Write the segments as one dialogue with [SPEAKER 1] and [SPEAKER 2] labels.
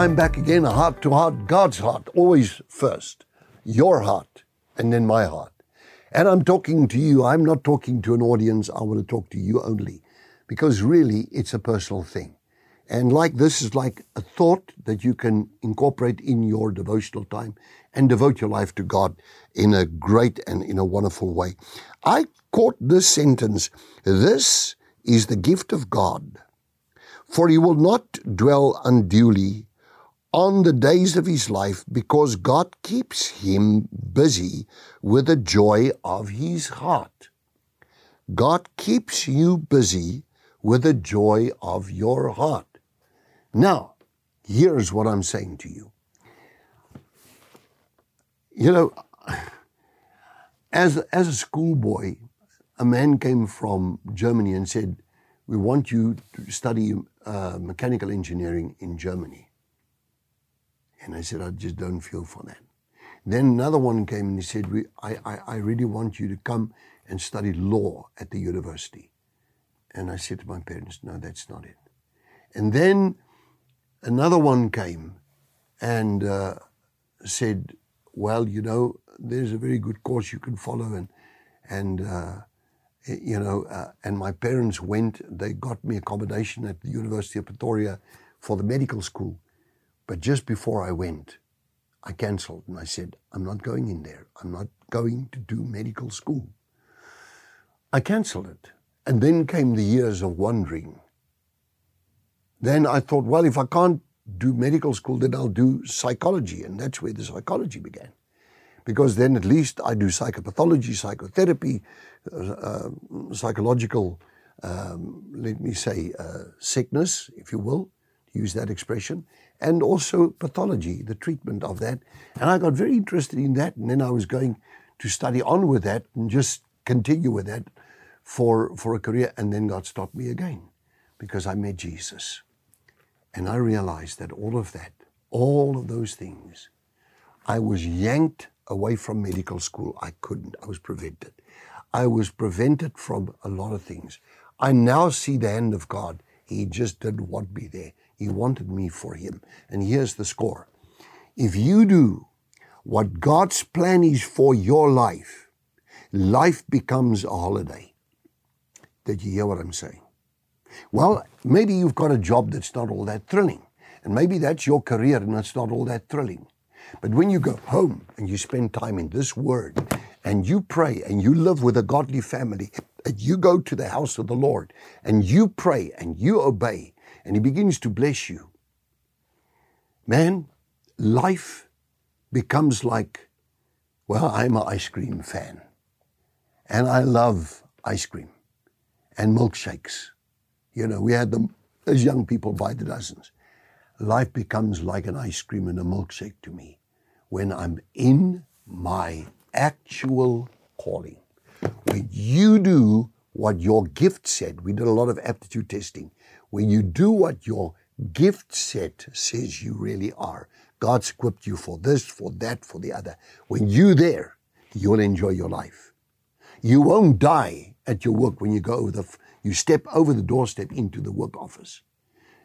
[SPEAKER 1] I'm back again, heart to heart, God's heart, always first. Your heart, and then my heart. And I'm talking to you. I'm not talking to an audience. I want to talk to you only because really it's a personal thing. And like this is like a thought that you can incorporate in your devotional time and devote your life to God in a great and in a wonderful way. I caught this sentence. This is the gift of God. For he will not dwell unduly on the days of his life because God keeps him busy with the joy of his heart. God keeps you busy with the joy of your heart. Now, here's what I'm saying to you. You know, as, as a schoolboy, a man came from Germany and said, We want you to study uh, mechanical engineering in Germany. And I said, I just don't feel for that. Then another one came and he said, I, I, I really want you to come and study law at the university. And I said to my parents, no, that's not it. And then another one came and uh, said, well, you know, there's a very good course you can follow. And, and uh, you know, uh, and my parents went, they got me accommodation at the University of Pretoria for the medical school. But just before I went, I cancelled and I said, I'm not going in there. I'm not going to do medical school. I cancelled it. And then came the years of wondering. Then I thought, well, if I can't do medical school, then I'll do psychology. And that's where the psychology began. Because then at least I do psychopathology, psychotherapy, uh, uh, psychological, um, let me say, uh, sickness, if you will, use that expression and also pathology, the treatment of that. And I got very interested in that. And then I was going to study on with that and just continue with that for, for a career. And then God stopped me again because I met Jesus. And I realized that all of that, all of those things, I was yanked away from medical school. I couldn't. I was prevented. I was prevented from a lot of things. I now see the hand of God. He just didn't want me there. He wanted me for him. And here's the score. If you do what God's plan is for your life, life becomes a holiday. Did you hear what I'm saying? Well, maybe you've got a job that's not all that thrilling. And maybe that's your career and it's not all that thrilling. But when you go home and you spend time in this word and you pray and you live with a godly family and you go to the house of the Lord and you pray and you obey and He begins to bless you, man, life becomes like, well, I'm an ice cream fan. And I love ice cream and milkshakes. You know, we had them as young people by the dozens. Life becomes like an ice cream and a milkshake to me when I'm in my actual calling. When you do what your gift said, we did a lot of aptitude testing when you do what your gift set says you really are, God's equipped you for this, for that, for the other. When you're there, you'll enjoy your life. You won't die at your work when you go over the, you step over the doorstep into the work office.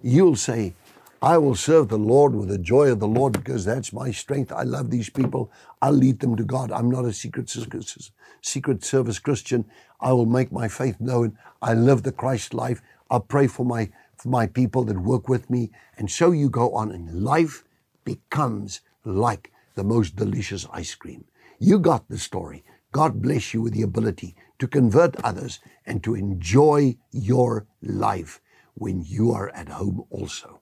[SPEAKER 1] You'll say, I will serve the Lord with the joy of the Lord because that's my strength. I love these people. I'll lead them to God. I'm not a secret, secret service Christian. I will make my faith known. I live the Christ life. I'll pray for my, for my people that work with me. And so you go on, and life becomes like the most delicious ice cream. You got the story. God bless you with the ability to convert others and to enjoy your life when you are at home also.